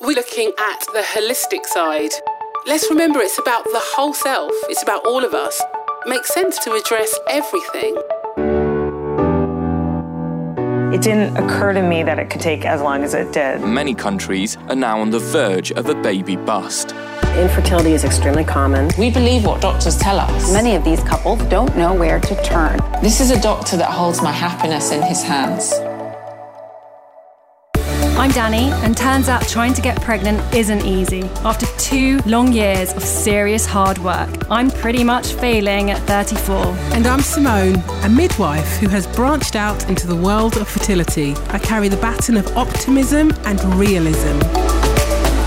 we're looking at the holistic side. Let's remember it's about the whole self, it's about all of us. It makes sense to address everything. It didn't occur to me that it could take as long as it did. Many countries are now on the verge of a baby bust. Infertility is extremely common. We believe what doctors tell us. Many of these couples don't know where to turn. This is a doctor that holds my happiness in his hands. I'm Danie, and turns out trying to get pregnant isn't easy. After two long years of serious hard work, I'm pretty much failing at 34. And I'm Simone, a midwife who has branched out into the world of fertility. I carry the baton of optimism and realism.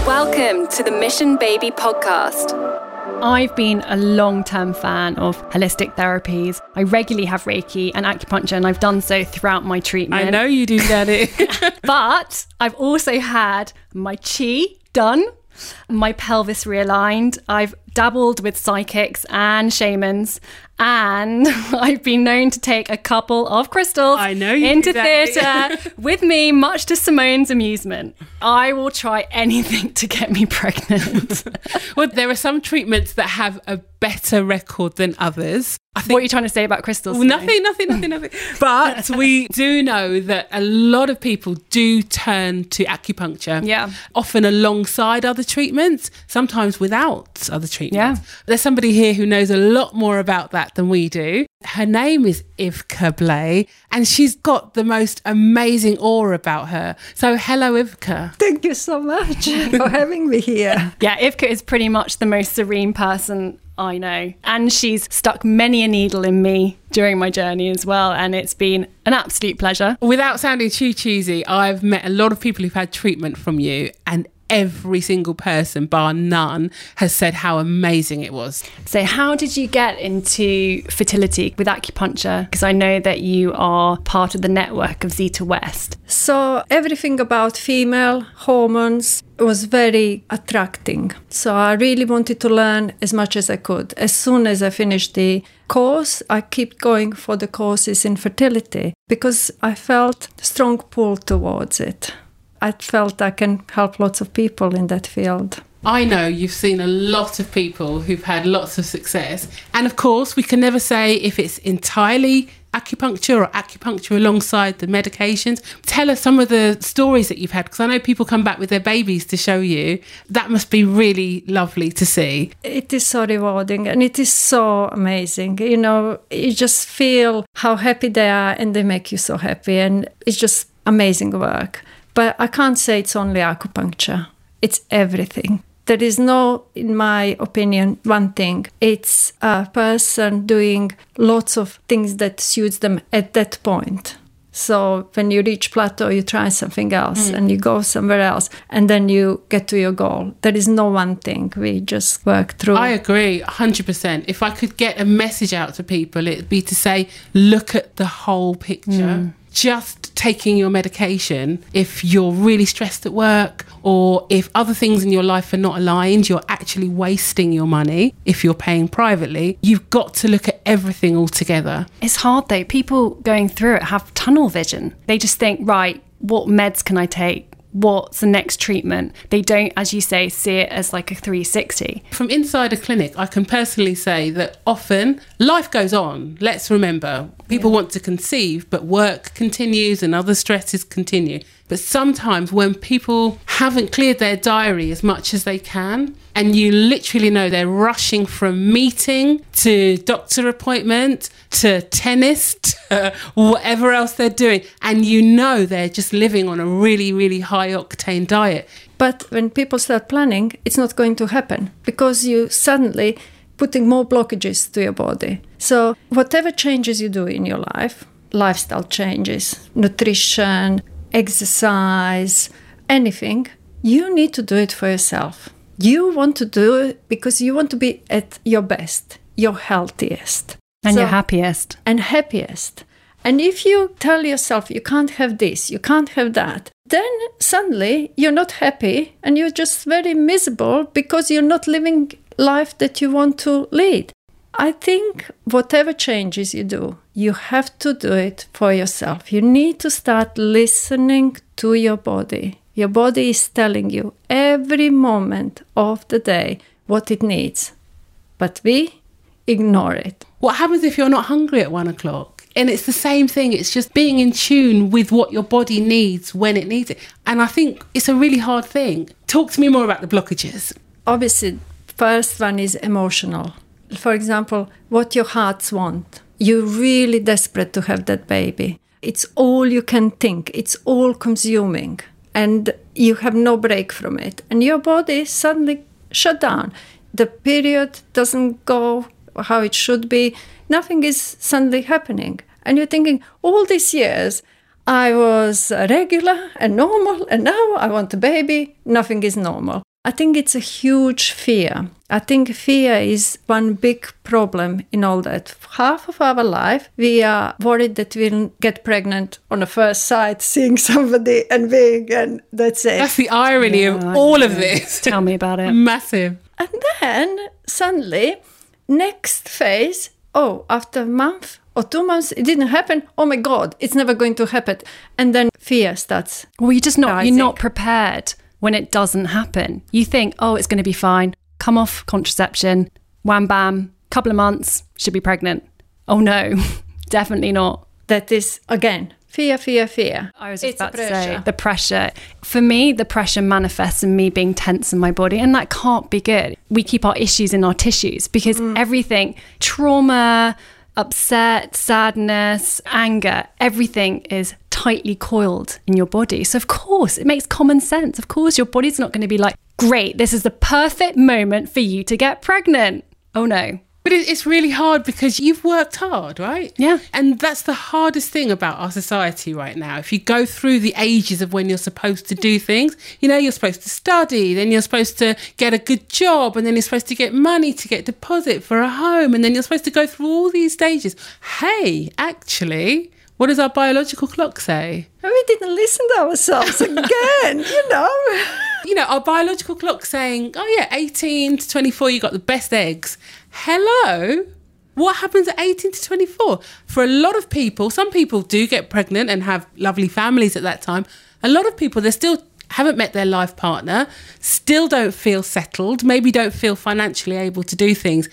Welcome to the Mission Baby podcast. I've been a long term fan of holistic therapies. I regularly have Reiki and acupuncture, and I've done so throughout my treatment. I know you do, Danie. but I've also had my chi done, my pelvis realigned. I've dabbled with psychics and shamans, and I've been known to take a couple of crystals I know into theatre with me, much to Simone's amusement. I will try anything to get me pregnant. well, there are some treatments that have a better record than others. Think what are you trying to say about crystals? Well, nothing, nothing, nothing, nothing. But we do know that a lot of people do turn to acupuncture. Yeah. Often alongside other treatments, sometimes without other treatments. Yeah. There's somebody here who knows a lot more about that than we do. Her name is Ivka Blay, and she's got the most amazing aura about her. So, hello, Ivka. Thank you so much for having me here. Yeah, Ivka is pretty much the most serene person I know. And she's stuck many a needle in me during my journey as well. And it's been an absolute pleasure. Without sounding too cheesy, I've met a lot of people who've had treatment from you, and every single person, bar none, has said how amazing it was. So, how did you get into fertility with acupuncture? Because I know that you are part of the network of Zita West. So, everything about female hormones was very attracting. So, I really wanted to learn as much as I could. As soon as I finished the course, I kept going for the courses in fertility because I felt strong pull towards it. I felt I can help lots of people in that field. I know you've seen a lot of people who've had lots of success. And of course, we can never say if it's entirely acupuncture or acupuncture alongside the medications. Tell us some of the stories that you've had because I know people come back with their babies to show you. That must be really lovely to see. It is so rewarding and it is so amazing. You know, you just feel how happy they are and they make you so happy. And it's just amazing work. But I can't say it's only acupuncture, it's everything. There is no, in my opinion, one thing. It's a person doing lots of things that suits them at that point. So when you reach plateau, you try something else mm. and you go somewhere else and then you get to your goal. There is no one thing. We just work through. I agree 100%. If I could get a message out to people, it'd be to say, look at the whole picture. Mm. Just taking your medication, if you're really stressed at work or if other things in your life are not aligned, you're actually wasting your money if you're paying privately. You've got to look at everything all together. It's hard though. People going through it have tunnel vision. They just think, right, what meds can I take? What's the next treatment? They don't, as you say, see it as like a 360. From inside a clinic, I can personally say that often life goes on. Let's remember, people want to conceive, but work continues and other stresses continue. But sometimes when people haven't cleared their diary as much as they can, and you literally know they're rushing from meeting to doctor appointment to tennis to whatever else they're doing, and you know they're just living on a really, really high octane diet. But when people start planning, it's not going to happen because you suddenly putting more blockages to your body. So whatever changes you do in your life, lifestyle changes, nutrition, exercise, anything, you need to do it for yourself. You want to do it because you want to be at your best, your healthiest, And So- you're happiest. and happiest. And if you tell yourself you can't have this, you can't have that, then suddenly you're not happy and you're just very miserable because you're not living life that you want to lead. I think whatever changes you do, you have to do it for yourself. You need to start listening to your body. Your body is telling you every moment of the day what it needs. But we ignore it. What happens if you're not hungry at one o'clock? And it's the same thing. It's just being in tune with what your body needs when it needs it. And I think it's a really hard thing. Talk to me more about the blockages. Obviously, first one is emotional. For example, what your hearts want. You're really desperate to have that baby. It's all you can think. It's all consuming. And you have no break from it. And your body suddenly shut down. The period doesn't go how it should be. Nothing is suddenly happening. And you're thinking, all these years, I was regular and normal, and now I want a baby. Nothing is normal. I think it's a huge fear. I think fear is one big problem in all that. Half of our life, we are worried that we'll get pregnant on the first sight, seeing somebody and being, and that's it. That's the irony of all of this. Tell me about it. Massive. And then suddenly, next phase, oh, after a month or two months, it didn't happen. Oh my God, it's never going to happen. And then fear starts. Well, you're just not, rising. you're not prepared when it doesn't happen. You think, oh, it's going to be fine. Come off contraception, wham bam, couple of months, should be pregnant. Oh no, definitely not. That is, again, fear, fear, fear. I was It's about to say the pressure. For me, the pressure manifests in me being tense in my body, and that can't be good. We keep our issues in our tissues because mm. everything, trauma, upset, sadness, anger, everything is tightly coiled in your body. So, of course, it makes common sense. Of course, your body's not going to be like, great, this is the perfect moment for you to get pregnant. Oh no. But it's really hard because you've worked hard, right? Yeah. And that's the hardest thing about our society right now. If you go through the ages of when you're supposed to do things, you know, you're supposed to study, then you're supposed to get a good job, and then you're supposed to get money to get deposit for a home, and then you're supposed to go through all these stages. Hey, actually, what does our biological clock say? And we didn't listen to ourselves again, you know. you know, our biological clock saying, oh yeah, 18 to 24, you got the best eggs. Hello? What happens at 18 to 24? For a lot of people, some people do get pregnant and have lovely families at that time. A lot of people, they still haven't met their life partner, still don't feel settled, maybe don't feel financially able to do things,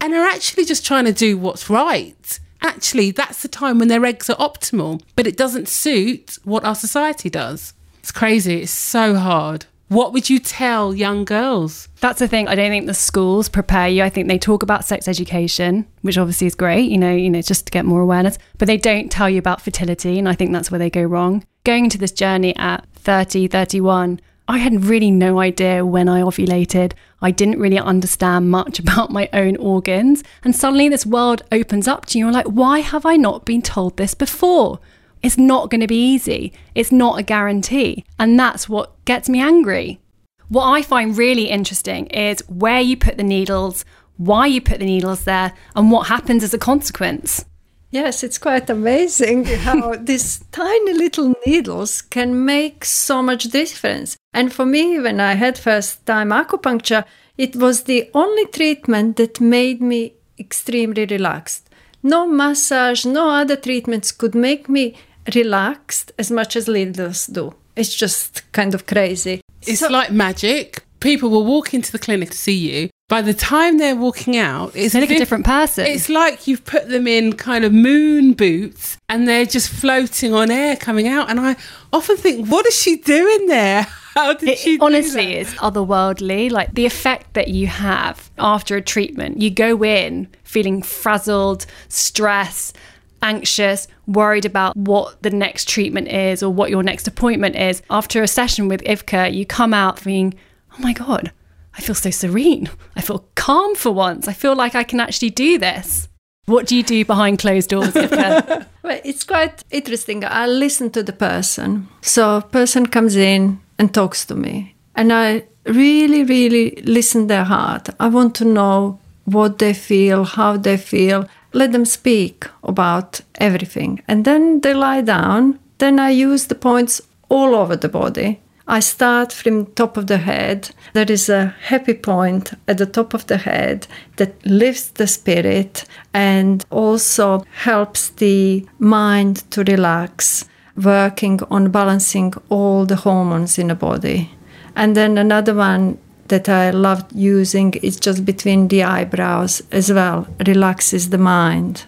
and are actually just trying to do what's right. Actually, that's the time when their eggs are optimal, but it doesn't suit what our society does. It's crazy. It's so hard. What would you tell young girls? That's the thing. I don't think the schools prepare you. I think they talk about sex education, which obviously is great, you know, you know, just to get more awareness, but they don't tell you about fertility, and I think that's where they go wrong. Going into this journey at 30, 31, I had really no idea when I ovulated. I didn't really understand much about my own organs, and suddenly this world opens up to you. You're like, why have I not been told this before? It's not going to be easy. It's not a guarantee. And that's what gets me angry. What I find really interesting is where you put the needles, why you put the needles there, and what happens as a consequence. Yes, it's quite amazing how these tiny little needles can make so much difference. And for me, when I had first time acupuncture, it was the only treatment that made me extremely relaxed. No massage, no other treatments could make me relaxed as much as needles do. It's just kind of crazy. It's like magic. People will walk into the clinic to see you. By the time they're walking out, it's like a different person. It's like you've put them in kind of moon boots and they're just floating on air coming out. And I often think, what is she doing there? How did It she honestly is otherworldly. Like the effect that you have after a treatment, you go in feeling frazzled, stressed, anxious, worried about what the next treatment is or what your next appointment is. After a session with Ivka, you come out feeling, oh my God, I feel so serene. I feel calm for once. I feel like I can actually do this. What do you do behind closed doors? Well, it's quite interesting. I listen to the person. So, a person comes in and talks to me, and I really, really listen their heart. I want to know what they feel, how they feel. Let them speak about everything, and then they lie down. Then I use the points all over the body. I start from top of the head. There is a happy point at the top of the head that lifts the spirit and also helps the mind to relax. working on balancing all the hormones in the body. And then another one that I love using is just between the eyebrows as well, relaxes the mind.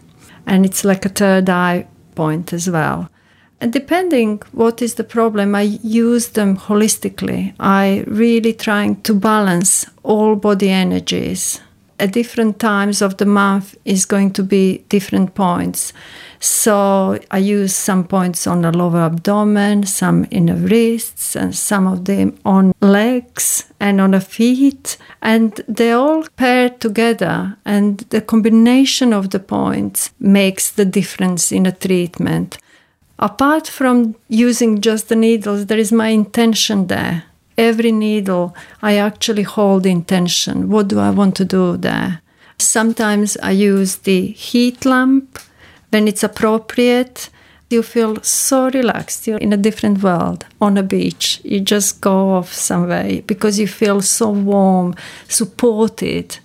And it's like a third eye point as well. And depending what is the problem, I use them holistically. I really trying to balance all body energies. At different times of the month is going to be different points. So I use some points on the lower abdomen, some in the wrists, and some of them on legs and on the feet. And they all pair together, and the combination of the points makes the difference in a treatment. Apart from using just the needles, there is my intention there. Every needle, I actually hold intention. What do I want to do there? Sometimes I use the heat lamp when it's appropriate. You feel so relaxed. You're in a different world on a beach. You just go off somewhere because you feel so warm, supported.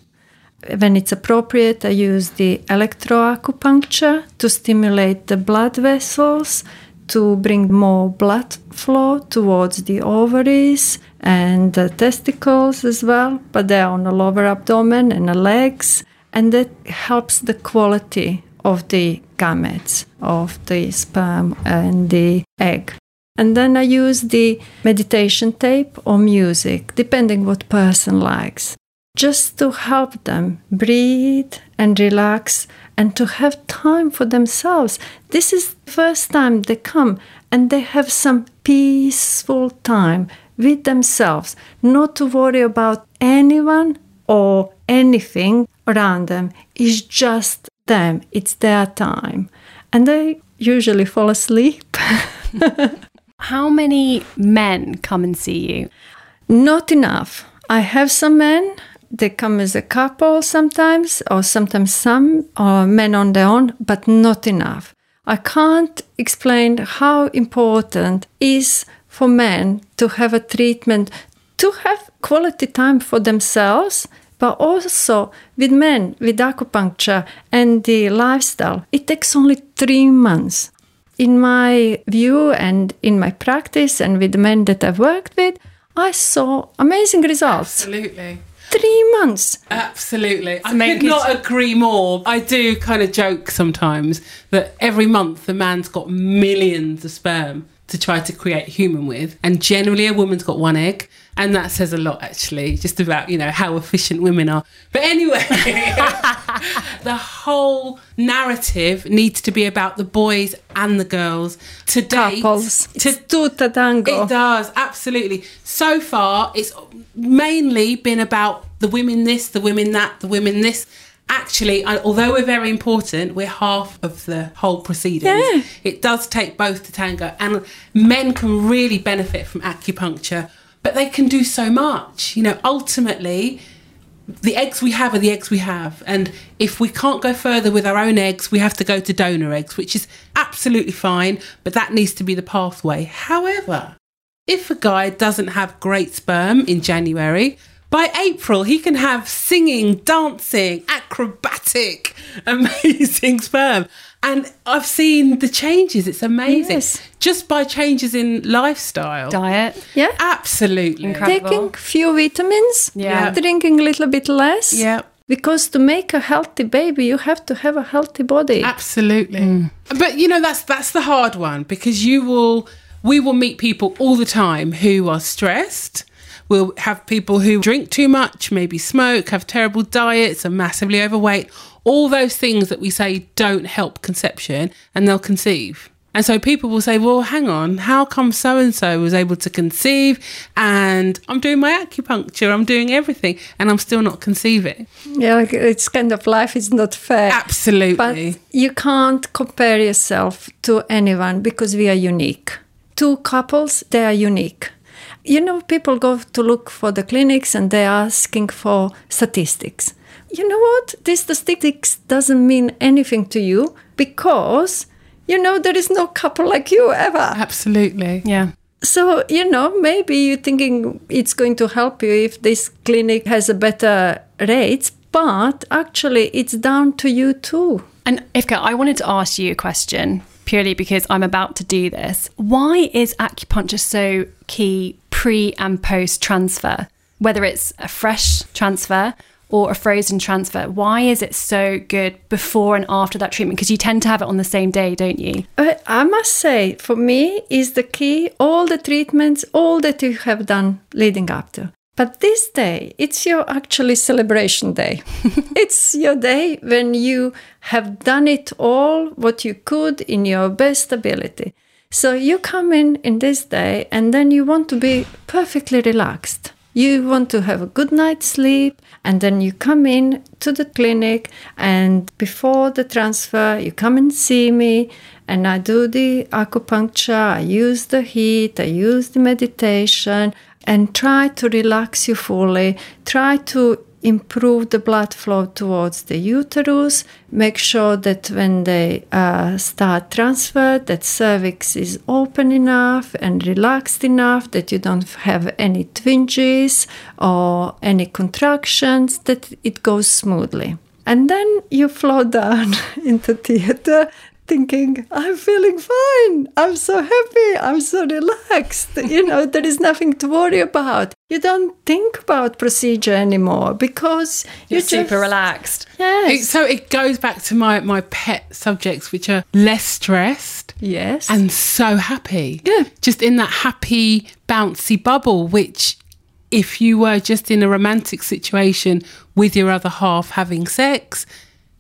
When it's appropriate, I use the electroacupuncture to stimulate the blood vessels, to bring more blood flow towards the ovaries and the testicles as well, but they're on the lower abdomen and the legs. And that helps the quality of the gametes, of the sperm and the egg. And then I use the meditation tape or music, depending what person likes, just to help them breathe and relax and to have time for themselves. This is the first time they come and they have some peaceful time with themselves, not to worry about anyone or anything around them. It's just them, it's their time. And they usually fall asleep. How many men come and see you? Not enough. I have some men. They come as a couple sometimes, or sometimes some, or men on their own, but not enough. I can't explain how important is for men to have a treatment, to have quality time for themselves, but also with men with acupuncture and the lifestyle. It takes only three months. In my view and in my practice and with the men that I've worked with, I saw amazing results. Absolutely. Three months. Absolutely. I could not agree more. I do kind of joke sometimes that every month the man's got millions of sperm to try to create human with. And generally a woman's got one egg. And that says a lot actually, just about, you know, how efficient women are. But anyway, the whole narrative needs to be about the boys and the girls. To date, Couples. to It's tuta tango. it does, absolutely. So far, it's mainly been about the women this, the women that, the women this. Actually, although we're very important, we're half of the whole proceedings. Yeah. It does take both to tango, and men can really benefit from acupuncture, but they can do so much. You know, ultimately, the eggs we have are the eggs we have. And if we can't go further with our own eggs, we have to go to donor eggs, which is absolutely fine, but that needs to be the pathway. However, if a guy doesn't have great sperm in January, by April he can have singing, dancing, acrobatic, amazing sperm. And I've seen the changes. It's amazing. Yes. Just by changes in lifestyle. Diet. Yeah. Absolutely. Incredible. Taking few vitamins, Yeah. drinking a little bit less. Yeah. Because to make a healthy baby, you have to have a healthy body. Absolutely. Mm. But you know that's that's the hard one because you will we will meet people all the time who are stressed. We'll have people who drink too much, maybe smoke, have terrible diets, are massively overweight, all those things that we say don't help conception and they'll conceive. And so people will say, well, hang on, how come so and so was able to conceive and I'm doing my acupuncture, I'm doing everything and I'm still not conceiving? Yeah, it's kind of life is not fair. Absolutely. But you can't compare yourself to anyone because we are unique. Two couples, they are unique. You know, people go to look for the clinics and they're asking for statistics. You know what? This statistics doesn't mean anything to you because, you know, there is no couple like you ever. Absolutely. Yeah. So, you know, maybe you're thinking it's going to help you if this clinic has a better rates, but actually it's down to you too. And Ivka, I wanted to ask you a question. purely because I'm about to do this. Why is acupuncture so key pre and post transfer? Whether it's a fresh transfer or a frozen transfer, why is it so good before and after that treatment? Because you tend to have it on the same day, don't you? Uh, I must say, for me, is the key all the treatments, all that you have done leading up to. But this day, it's your actually celebration day. it's your day when you have done it all what you could in your best ability. So you come in in this day and then you want to be perfectly relaxed. You want to have a good night's sleep and then you come in to the clinic and before the transfer you come and see me and I do the acupuncture, I use the heat, I use the meditation and try to relax you fully. Try to improve the blood flow towards the uterus. Make sure that when they uh, start transfer, that cervix is open enough and relaxed enough that you don't have any twinges or any contractions. That it goes smoothly. And then you flow down into theater thinking, I'm feeling fine. I'm so happy. I'm so relaxed. you know, there is nothing to worry about. You don't think about procedure anymore because you're, you're super just, relaxed. Yes. It- so it goes back to my, my pet subjects, which are less stressed yes. and so happy. Yeah. Just in that happy, bouncy bubble, which if you were just in a romantic situation with your other half having sex,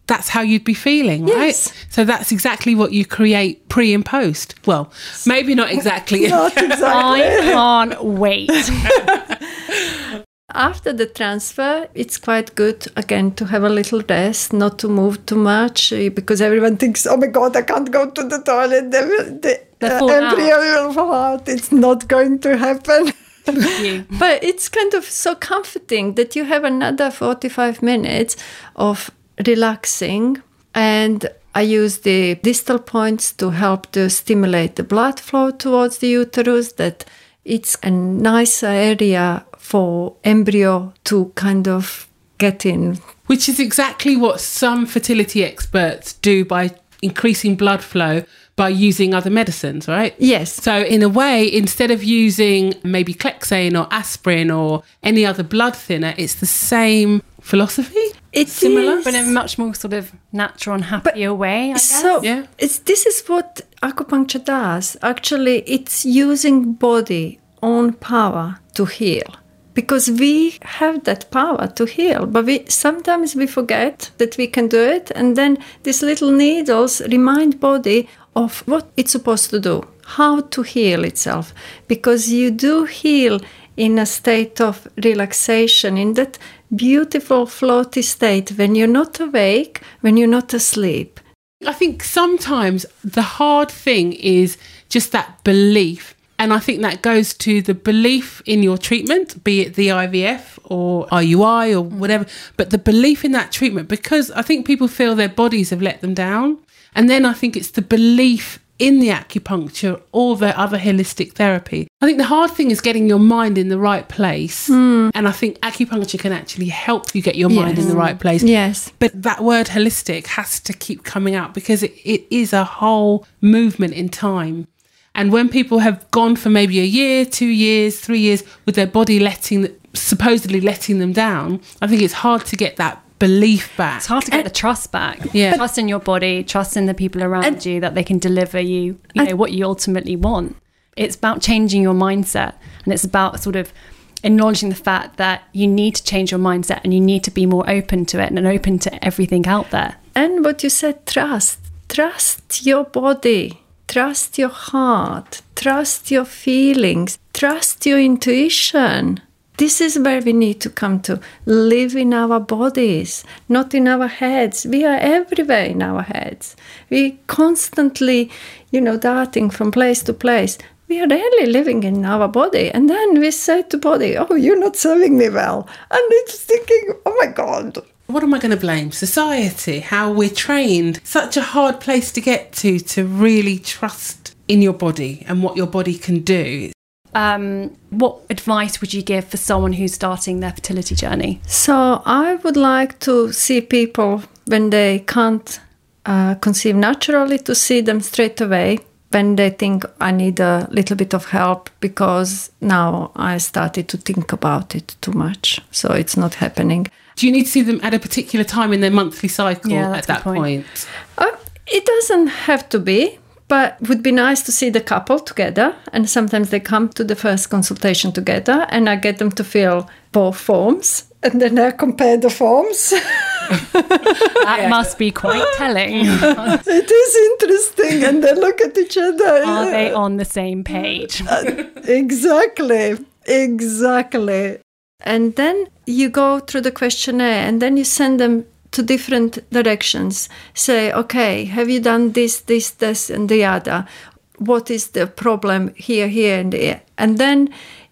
that's how you'd be feeling, right? Yes. So that's exactly what you create pre and post. Well, maybe not exactly. Not exactly. I can't wait. After the transfer, it's quite good again to have a little rest, not to move too much, eh, because everyone thinks, "Oh my God, I can't go to the toilet. The, the uh, fall out. embryo will fall out. It's not going to happen." but it's kind of so comforting that you have another 45 minutes of relaxing and I use the distal points to help to stimulate the blood flow towards the uterus that it's a nicer area for embryo to kind of get in Which is exactly what some fertility experts do by increasing blood flow by using other medicines, right? Yes. So, in a way, instead of using maybe Clexane or aspirin or any other blood thinner, it's the same philosophy. It's Similar? But in a much more sort of natural and happier way. I guess. So Yeah. it's this is what acupuncture does. Actually, it's using body own power to heal. Because we have that power to heal, but we sometimes we forget that we can do it, and then these little needles remind body of what it's supposed to do, how to heal itself. Because you do heal in a state of relaxation, in that beautiful floaty state when you're not awake, when you're not asleep. I think sometimes the hard thing is just that belief. And I think that goes to the belief in your treatment, be it the IVF or IUI or mm. whatever, but the belief in that treatment, because I think people feel their bodies have let them down. And then I think it's the belief in the acupuncture or the other holistic therapy. I think the hard thing is getting your mind in the right place. Hmm. And I think acupuncture can actually help you get your mind in the right place. Yes. But that word holistic has to keep coming out because it, it is a whole movement in time. And when people have gone for maybe a year, two years, three years with their body letting, supposedly letting them down, I think it's hard to get that belief back. It's hard to get the trust back. Yeah. Trust in your body, trust in the people around you that they can deliver you, you know, what you ultimately want. It's about changing your mindset and it's about sort of acknowledging the fact that you need to change your mindset and you need to be more open to it and open to everything out there. And what you said, trust. Trust your body. Trust your heart. Trust your feelings. Trust your intuition. This is where we need to come to live in our bodies, not in our heads. We are everywhere in our heads. We constantly, you know, darting from place to place. We are really living in our body. And then we say to body, oh, you're not serving me well. And it's thinking, oh my God, What am I going to blame? Society, how we're trained. Such a hard place to get to, to really trust in your body and what your body can do. Um, what advice would you give for someone who's starting their fertility journey? So I would like to see people when they can't uh, conceive naturally to see them straight away when they think I need a little bit of help because now I started to think about it too much. So it's not happening. Do you need to see them at a particular time in their monthly cycle Yeah, at that point. point? Uh, it doesn't have to be, but would be nice to see the couple together. And sometimes they come to the first consultation together, and I get them to fill both forms, and then I compare the forms. That must be quite telling. it is interesting, and they look at each other. Are they on the same page? Uh, exactly, exactly. And then you go through the questionnaire, and then you send them to different directions. Say, okay, have you done this, this, this, and the other? What is the problem here, here, and there? And then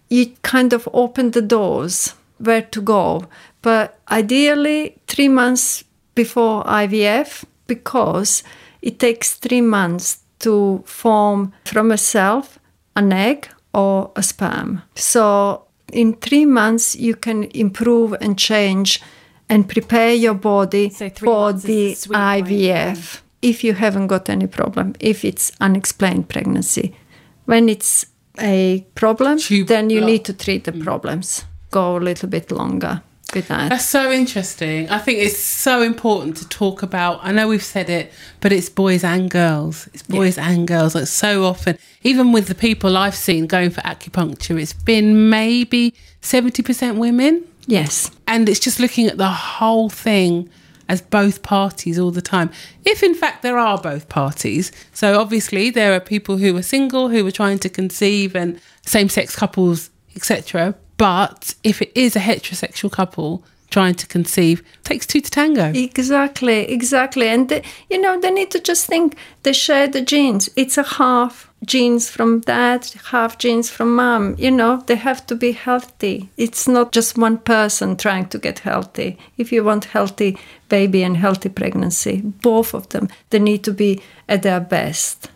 you kind of open the doors where to go. But ideally, three months before IVF, because it takes three months to form from a self an egg or a sperm. So in three months, you can improve and change and prepare your body So for the. IVF if you haven't got any problem, if it's unexplained pregnancy. When it's a problem, Tube then you block. need to treat the mm. problems. Go a little bit longer with that. That's so interesting. I think it's so important to talk about. I know we've said it, but it's boys and girls. It's boys and girls. Like so often, even with the people I've seen going for acupuncture, it's been maybe 70% women. Yes. And it's just looking at the whole thing as both parties all the time. If in fact there are both parties. So obviously there are people who are single who are trying to conceive and same sex couples, etc. But if it is a heterosexual couple trying to conceive, takes two to tango. Exactly, exactly. And they, you know, they need to just think they share the genes. It's a half genes from dad, half genes from mom. You know, they have to be healthy. It's not just one person trying to get healthy. If you want healthy baby and healthy pregnancy, both of them, they need to be at their best.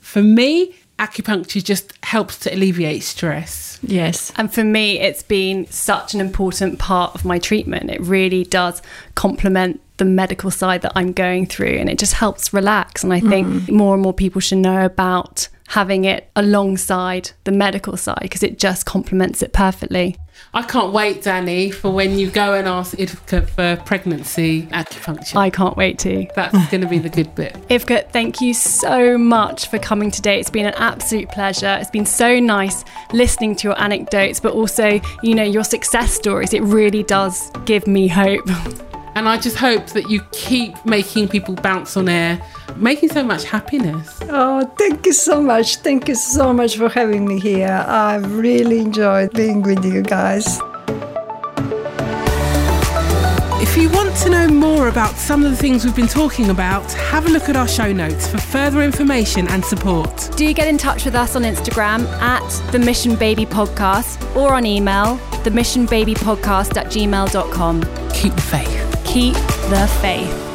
For me, acupuncture just helps to alleviate stress. Yes. And for me, it's been such an important part of my treatment. It really does complement the medical side that I'm going through, and it just helps relax. And I mm-hmm. think more and more people should know about having it alongside the medical side because it just complements it perfectly. I can't wait, Danie, for when you go and ask Ivka for pregnancy acupuncture. I can't wait to. That's going to be the good bit. Ivka, thank you so much for coming today. It's been an absolute pleasure. It's been so nice listening to your anecdotes, but also, you know, your success stories. It really does give me hope. And I just hope that you keep making people bounce on air, making so much happiness. Oh, thank you so much. Thank you so much for having me here. I've really enjoyed being with you guys. If you want to know more about some of the things we've been talking about, have a look at our show notes for further information and support. Do get in touch with us on Instagram at the Mission Baby Podcast or on email, the Mission Baby Podcast at gmail.com. Keep the faith. Keep the faith.